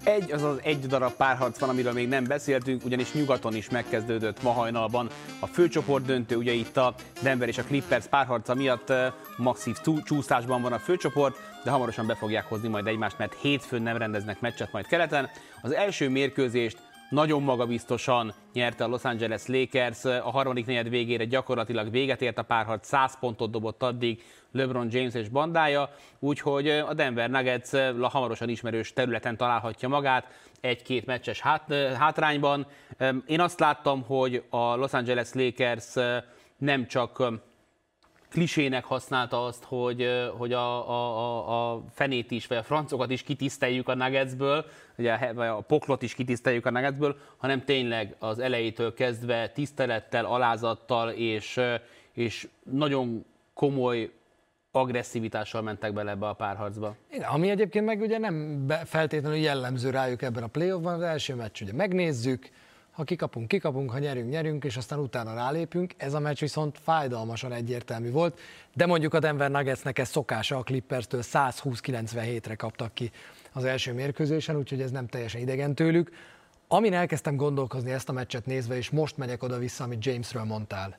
[SPEAKER 2] Egy, azaz egy darab párharc van, amiről még nem beszéltünk, ugyanis nyugaton is megkezdődött ma hajnalban a főcsoport döntő, ugye itt a Denver és a Clippers párharca miatt masszív csúszásban van a főcsoport, de hamarosan be fogják hozni majd egymást, mert hétfőn nem rendeznek meccset majd keleten. Az első mérkőzést nagyon magabiztosan nyerte a Los Angeles Lakers. A harmadik negyed végére gyakorlatilag véget ért a párharc, 100 pontot dobott addig LeBron James és bandája, úgyhogy a Denver Nuggets hamarosan ismerős területen találhatja magát, egy-két meccses hát, hátrányban. Én azt láttam, hogy a Los Angeles Lakers nem csak klisének használta azt, hogy, hogy a, a, a, fenét is, vagy a francokat is kitiszteljük a Nuggetsből, ugye a, a poklot is kitiszteljük a Nuggetsből, hanem tényleg az elejétől kezdve tisztelettel, alázattal és, és nagyon komoly agresszivitással mentek bele ebbe a párharcba.
[SPEAKER 1] Igen, ami egyébként meg ugye nem feltétlenül jellemző rájuk ebben a playoffban, az első meccs ugye megnézzük, ha kikapunk, kikapunk, ha nyerünk, nyerünk, és aztán utána rálépünk. Ez a meccs viszont fájdalmasan egyértelmű volt, de mondjuk a Denver Nuggetsnek ez szokása a Clippers-től 120-97-re kaptak ki az első mérkőzésen, úgyhogy ez nem teljesen idegen tőlük. Amin elkezdtem gondolkozni ezt a meccset nézve, és most megyek oda-vissza, amit Jamesről mondtál,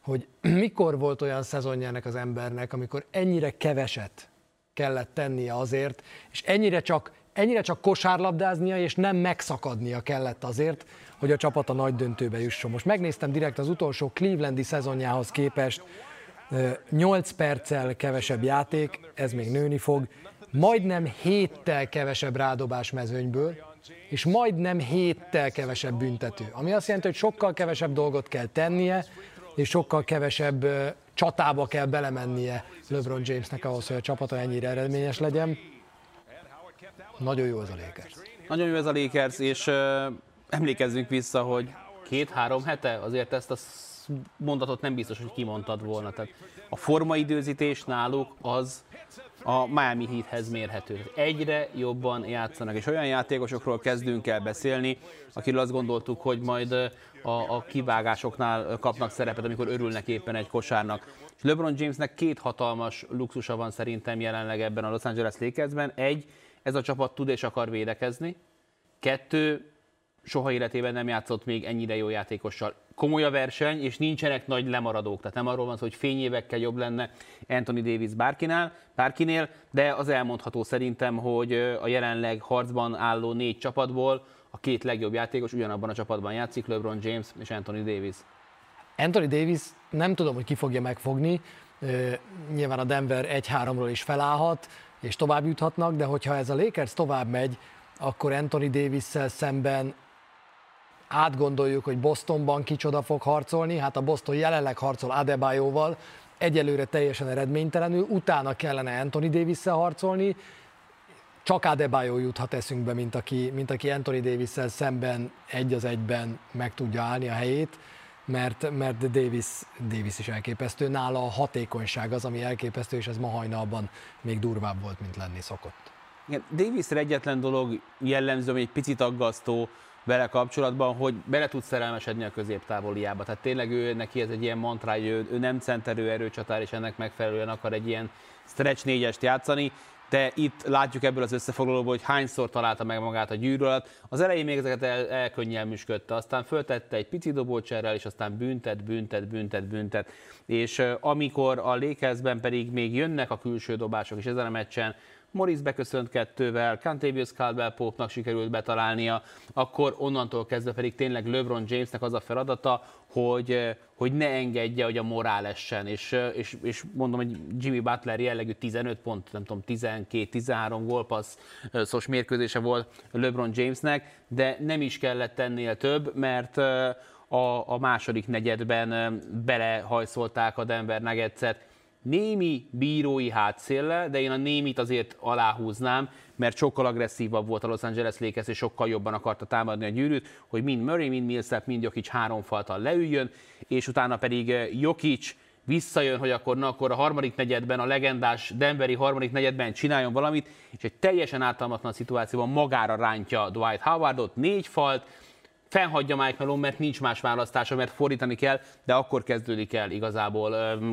[SPEAKER 1] hogy [CLEARS THROAT] mikor volt olyan szezonja ennek az embernek, amikor ennyire keveset kellett tennie azért, és ennyire csak, ennyire csak kosárlabdáznia, és nem megszakadnia kellett azért, hogy a csapat a nagy döntőbe jusson. Most megnéztem direkt az utolsó Clevelandi szezonjához képest, 8 perccel kevesebb játék, ez még nőni fog, majdnem héttel kevesebb rádobás mezőnyből, és majdnem héttel kevesebb büntető. Ami azt jelenti, hogy sokkal kevesebb dolgot kell tennie, és sokkal kevesebb csatába kell belemennie LeBron Jamesnek ahhoz, hogy a csapata ennyire eredményes legyen. Nagyon jó ez a Lakers.
[SPEAKER 2] Nagyon jó ez a Lakers, és uh, emlékezzünk vissza, hogy két-három hete azért ezt a mondatot nem biztos, hogy kimondtad volna. Tehát a formaidőzítés náluk az a Miami Heathez mérhető. Egyre jobban játszanak, és olyan játékosokról kezdünk el beszélni, akiről azt gondoltuk, hogy majd a, a kivágásoknál kapnak szerepet, amikor örülnek éppen egy kosárnak. LeBron Jamesnek két hatalmas luxusa van szerintem jelenleg ebben a Los Angeles Lakersben. Egy, ez a csapat tud és akar védekezni. Kettő, soha életében nem játszott még ennyire jó játékossal. Komoly a verseny, és nincsenek nagy lemaradók. Tehát nem arról van szó, hogy fényévekkel jobb lenne Anthony Davis bárkinál, bárkinél, de az elmondható szerintem, hogy a jelenleg harcban álló négy csapatból a két legjobb játékos ugyanabban a csapatban játszik, LeBron James és Anthony Davis.
[SPEAKER 1] Anthony Davis nem tudom, hogy ki fogja megfogni. Nyilván a Denver 1-3-ról is felállhat, és tovább juthatnak, de hogyha ez a Lakers tovább megy, akkor Anthony davis szemben átgondoljuk, hogy Bostonban kicsoda fog harcolni, hát a Boston jelenleg harcol Adebayoval, egyelőre teljesen eredménytelenül, utána kellene Anthony davis harcolni, csak Adebayo juthat eszünkbe, mint aki, mint aki Anthony davis szemben egy az egyben meg tudja állni a helyét, mert, mert Davis, Davis is elképesztő. Nála a hatékonyság az, ami elképesztő, és ez ma hajnalban még durvább volt, mint lenni szokott.
[SPEAKER 2] Igen, Davisre egyetlen dolog jellemző, ami egy picit aggasztó, vele kapcsolatban, hogy bele tud szerelmesedni a középtávoliába. Tehát tényleg ő, neki ez egy ilyen mantra, hogy ő, ő nem centerő erőcsatár, és ennek megfelelően akar egy ilyen stretch négyest játszani de itt látjuk ebből az összefoglalóból, hogy hányszor találta meg magát a gyűrű alatt. Az elején még ezeket el, elkönnyelműsködte, aztán föltette egy pici dobócserrel, és aztán büntet, büntet, büntet, büntet. És amikor a Lakersben pedig még jönnek a külső dobások, és ezen a meccsen Morris beköszönt kettővel, Cantavius Caldwell Pope-nak sikerült betalálnia, akkor onnantól kezdve pedig tényleg LeBron Jamesnek az a feladata, hogy, hogy ne engedje, hogy a morál essen, és, és, és mondom, hogy Jimmy Butler jellegű 15 pont, nem tudom, 12-13 gólpasszos mérkőzése volt LeBron Jamesnek, de nem is kellett ennél több, mert a, a második negyedben belehajszolták a Denver Nuggets-et, némi bírói hátszéllel, de én a némit azért aláhúznám, mert sokkal agresszívabb volt a Los Angeles Lakers, és sokkal jobban akarta támadni a gyűrűt, hogy mind Murray, mind Millsap, mind Jokic három faltal leüljön, és utána pedig eh, Jokic visszajön, hogy akkor, na, akkor a harmadik negyedben, a legendás Denveri harmadik negyedben csináljon valamit, és egy teljesen ártalmatlan szituációban magára rántja Dwight Howardot, négy falt, fennhagyja Mike Malone, mert nincs más választása, mert fordítani kell, de akkor kezdődik el igazából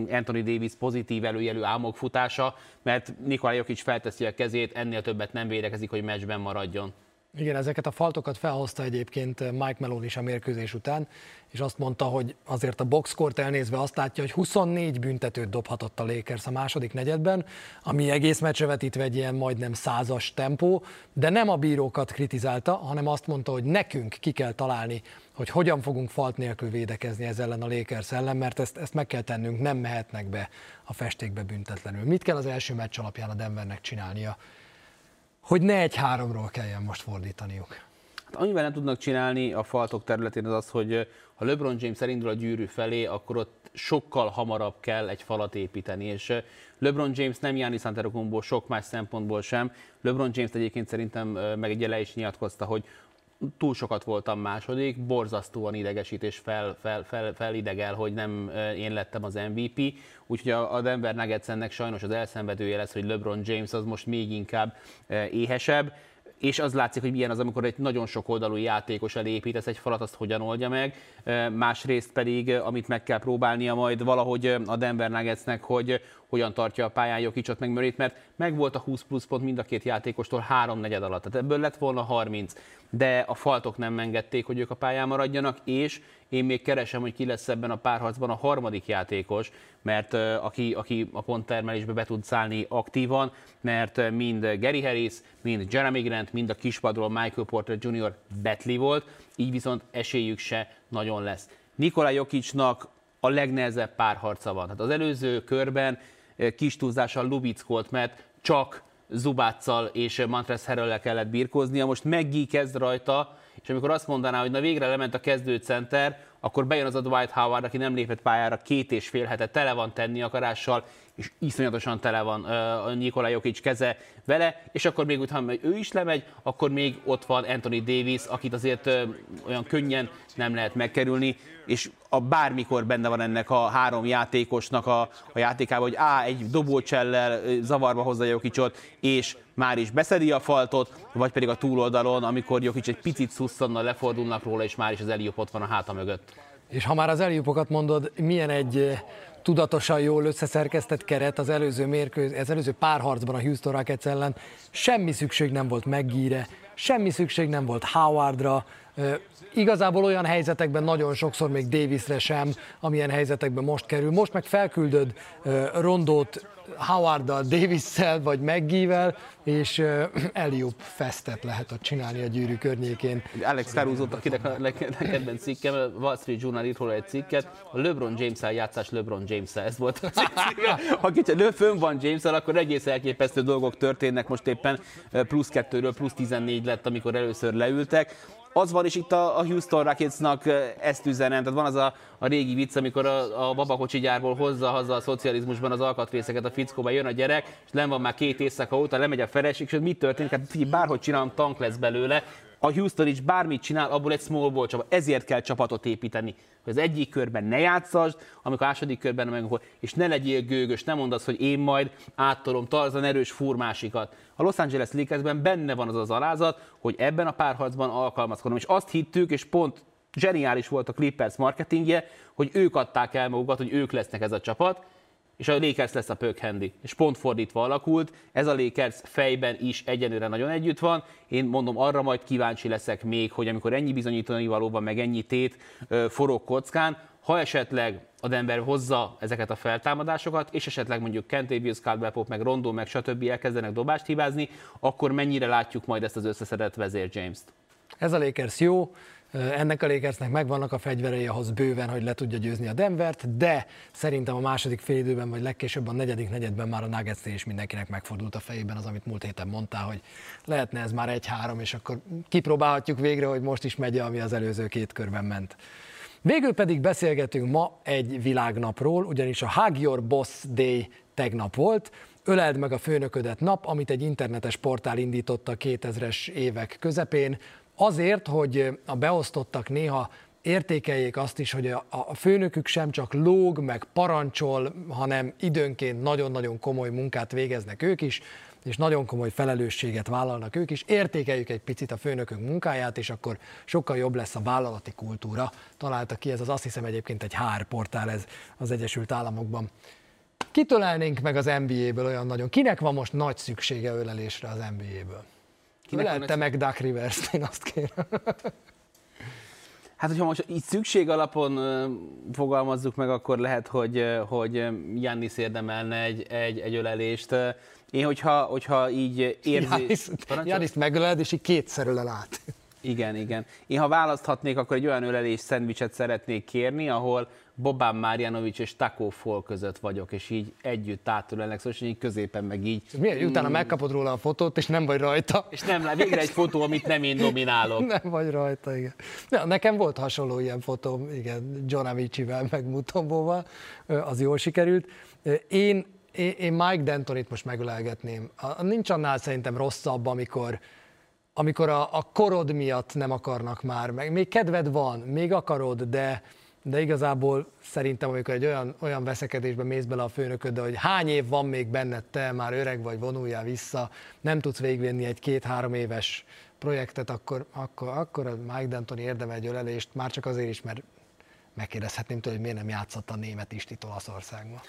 [SPEAKER 2] Anthony Davis pozitív előjelű álmok futása, mert Nikola Jokic felteszi a kezét, ennél többet nem védekezik, hogy meccsben maradjon.
[SPEAKER 1] Igen, ezeket a faltokat felhozta egyébként Mike Melon is a mérkőzés után, és azt mondta, hogy azért a boxkort elnézve azt látja, hogy 24 büntetőt dobhatott a Lakers a második negyedben, ami egész meccsre vetítve egy ilyen majdnem százas tempó, de nem a bírókat kritizálta, hanem azt mondta, hogy nekünk ki kell találni, hogy hogyan fogunk falt nélkül védekezni ez ellen a Lakers ellen, mert ezt, ezt meg kell tennünk, nem mehetnek be a festékbe büntetlenül. Mit kell az első meccs alapján a Denvernek csinálnia? Hogy ne egy háromról kelljen most fordítaniuk.
[SPEAKER 2] Hát amivel nem tudnak csinálni a faltok területén az az, hogy ha LeBron James elindul a gyűrű felé, akkor ott sokkal hamarabb kell egy falat építeni, és LeBron James nem Giannis Antetokounmpo sok más szempontból sem. LeBron James egyébként szerintem meg egy ele is nyilatkozta, hogy túl sokat voltam második, borzasztóan idegesít és fel, fel, fel, felidegel, hogy nem én lettem az MVP. Úgyhogy a Denver Nuggets ennek sajnos az elszenvedője lesz, hogy LeBron James az most még inkább éhesebb és az látszik, hogy milyen az, amikor egy nagyon sok oldalú játékos elé építesz egy falat, azt hogyan oldja meg. Másrészt pedig, amit meg kell próbálnia majd valahogy a Denver Nuggetsnek, hogy hogyan tartja a pályán Jokicsot meg Murrayt, mert meg volt a 20 plusz pont mind a két játékostól három negyed alatt. Tehát ebből lett volna 30, de a faltok nem engedték, hogy ők a pályán maradjanak, és én még keresem, hogy ki lesz ebben a párharcban a harmadik játékos, mert aki, aki a ponttermelésbe be tud szállni aktívan, mert mind Gary Harris, mind Jeremy Grant, mind a kispadról Michael Porter Jr. betli volt, így viszont esélyük se nagyon lesz. Nikola Jokicnak a legnehezebb párharca van. Hát az előző körben kis túlzással lubickolt, mert csak Zubáccal és Mantres Herrellel kellett birkóznia, most Meggi kezd rajta, és amikor azt mondaná, hogy na végre lement a kezdőcenter, akkor bejön az a Dwight Howard, aki nem lépett pályára két és fél hete, tele van tenni akarással, és iszonyatosan tele van uh, Nikola Jokic keze vele, és akkor még utána ő is lemegy, akkor még ott van Anthony Davis, akit azért uh, olyan könnyen nem lehet megkerülni, és a bármikor benne van ennek a három játékosnak a, a játékában, hogy á, egy dobócsellel zavarba hozza Jokicot, és már is beszedi a faltot, vagy pedig a túloldalon, amikor Jokic egy picit szusszannal lefordulnak róla, és már is az Eliop ott van a háta mögött.
[SPEAKER 1] És ha már az Eliupokat mondod, milyen egy tudatosan jól összeszerkesztett keret az előző, mérkőz, az előző párharcban a Houston Rockets ellen. Semmi szükség nem volt Meggire, semmi szükség nem volt Howardra, igazából olyan helyzetekben nagyon sokszor még Davisre sem, amilyen helyzetekben most kerül. Most meg felküldöd Rondót Howarddal, Davis-szel vagy Meggivel, és uh, [CLEARS THROAT] Eliup festet lehet ott csinálni a gyűrű környékén.
[SPEAKER 2] Alex Caruso, akinek a legkedvenc cikkem, Wall Street Journal írt róla egy cikket, a LeBron James-el játszás LeBron James-el, ez volt a Ha kicsit fönn van james akkor egész elképesztő dolgok történnek, most éppen plusz kettőről plusz 14 lett, amikor először leültek az van is itt a, a Houston Rocketsnak ezt üzenem, tehát van az a, a régi vicc, amikor a, a babakocsi gyárból hozza haza a szocializmusban az alkatrészeket a fickóba, jön a gyerek, és nem van már két éjszaka óta, lemegy a feleség, és mit történik? Hát figyelj, bárhogy csinálom, tank lesz belőle, a Houston is bármit csinál, abból egy small ball csapat. Ezért kell csapatot építeni. Hogy az egyik körben ne játszasd, amikor a második körben meg, és ne legyél gőgös, nem mondd azt, hogy én majd áttolom Tarzan erős furmásikat. A Los Angeles Lakersben benne van az az alázat, hogy ebben a párharcban alkalmazkodom. És azt hittük, és pont zseniális volt a Clippers marketingje, hogy ők adták el magukat, hogy ők lesznek ez a csapat, és a Lakers lesz a Pök Handy. És pont fordítva alakult, ez a Lakers fejben is egyenlőre nagyon együtt van. Én mondom, arra majd kíváncsi leszek még, hogy amikor ennyi bizonyítani valóban, meg ennyi tét forog kockán, ha esetleg a Denver hozza ezeket a feltámadásokat, és esetleg mondjuk Kentavious, Caldwell Pope, meg Rondo, meg stb. elkezdenek dobást hibázni, akkor mennyire látjuk majd ezt az összeszedett vezér James-t?
[SPEAKER 1] Ez a Lakers jó, ennek a Lakersnek megvannak a fegyverei ahhoz bőven, hogy le tudja győzni a Denvert, de szerintem a második félidőben, vagy legkésőbb a negyedik negyedben már a nuggets is mindenkinek megfordult a fejében az, amit múlt héten mondtál, hogy lehetne ez már egy-három, és akkor kipróbálhatjuk végre, hogy most is megy, ami az előző két körben ment. Végül pedig beszélgetünk ma egy világnapról, ugyanis a Hug Your Boss Day tegnap volt, Öleld meg a főnöködet nap, amit egy internetes portál indított a 2000-es évek közepén, Azért, hogy a beosztottak néha értékeljék azt is, hogy a, főnökük sem csak lóg, meg parancsol, hanem időnként nagyon-nagyon komoly munkát végeznek ők is, és nagyon komoly felelősséget vállalnak ők is. Értékeljük egy picit a főnökünk munkáját, és akkor sokkal jobb lesz a vállalati kultúra. Találta ki ez az, azt hiszem egyébként egy HR portál ez az Egyesült Államokban. Kitölelnénk meg az NBA-ből olyan nagyon. Kinek van most nagy szüksége ölelésre az NBA-ből? Kinek Lelte meg Duck Rivers-t, én azt kérem.
[SPEAKER 2] Hát, hogyha most így szükség alapon fogalmazzuk meg, akkor lehet, hogy, hogy Jannis érdemelne egy, egy, egy ölelést. Én, hogyha, hogyha így érzi...
[SPEAKER 1] Jannis megöled, és így kétszer ölel át.
[SPEAKER 2] Igen, igen. Én ha választhatnék, akkor egy olyan ölelés szendvicset szeretnék kérni, ahol Bobán Márjanovics és Taco Fall között vagyok, és így együtt átülelnek, szóval így középen meg így.
[SPEAKER 1] Milyen, utána mm. megkapod róla a fotót, és nem vagy rajta.
[SPEAKER 2] És nem, végre egy fotó, amit nem én dominálok.
[SPEAKER 1] Nem vagy rajta, igen. Ja, nekem volt hasonló ilyen fotóm, igen, John Avicii-vel, meg Mutombóval, az jól sikerült. Én, én, én Mike Dentonit most megölelgetném. Nincs annál szerintem rosszabb, amikor, amikor a, a korod miatt nem akarnak már, meg még kedved van, még akarod, de, de igazából szerintem, amikor egy olyan, olyan veszekedésbe mész bele a főnököd, hogy hány év van még benned, te már öreg vagy, vonuljál vissza, nem tudsz végvenni egy két-három éves projektet, akkor, akkor, akkor a Mike D'Antoni érdemel egy ölelést, már csak azért is, mert megkérdezhetném tőle, hogy miért nem játszott a német Istit Olaszországban.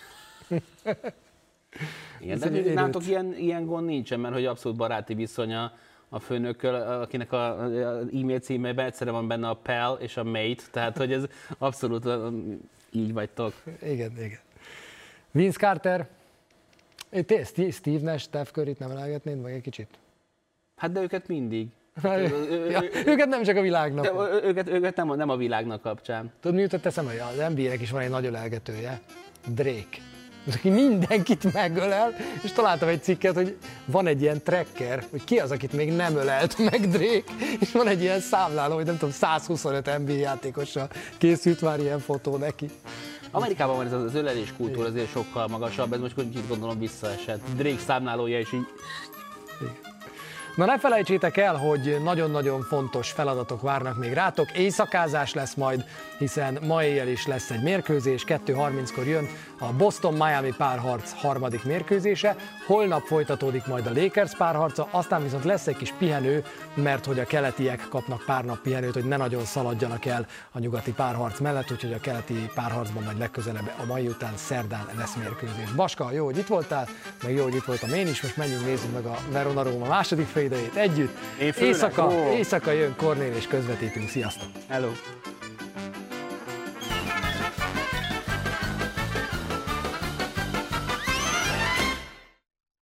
[SPEAKER 2] Igen, [LAUGHS] de nálatok ilyen, ilyen gond nincsen, mert hogy abszolút baráti viszonya a főnökkel, akinek a, e-mail címében egyszerre van benne a PEL és a MATE, tehát hogy ez abszolút így vagytok.
[SPEAKER 1] Igen, igen. Vince Carter, te Steve Nash, Steph Curry-t nem emelgetnéd vagy egy kicsit?
[SPEAKER 2] Hát de őket mindig. [LAUGHS]
[SPEAKER 1] ja, őket nem csak a világnak.
[SPEAKER 2] De, őket, őket nem, a, nem a világnak kapcsán.
[SPEAKER 1] Tudod, mi jutott eszembe, hogy az NBA-nek is van egy nagy ölelgetője, Drake. Aki mindenkit megölel, és találtam egy cikket, hogy van egy ilyen tracker, hogy ki az, akit még nem ölelt meg Drake, és van egy ilyen számláló, hogy nem tudom, 125 NBA játékossal készült már ilyen fotó neki.
[SPEAKER 2] Amerikában van ez az ölelés kultúra azért sokkal magasabb, ez most kicsit gondolom visszaesett. Drake számlálója is így
[SPEAKER 1] Na ne felejtsétek el, hogy nagyon-nagyon fontos feladatok várnak még rátok. Éjszakázás lesz majd, hiszen ma éjjel is lesz egy mérkőzés, 2.30-kor jön a Boston-Miami párharc harmadik mérkőzése, holnap folytatódik majd a Lakers párharca, aztán viszont lesz egy kis pihenő, mert hogy a keletiek kapnak pár nap pihenőt, hogy ne nagyon szaladjanak el a nyugati párharc mellett, úgyhogy a keleti párharcban majd legközelebb a mai után szerdán lesz mérkőzés. Baska, jó, hogy itt voltál, meg jó, hogy itt voltam én is, most menjünk nézzük meg a Verona Róma második fél idejét együtt. Éjszaka, éjszaka jön Kornél és közvetítünk. Sziasztok!
[SPEAKER 2] Hello.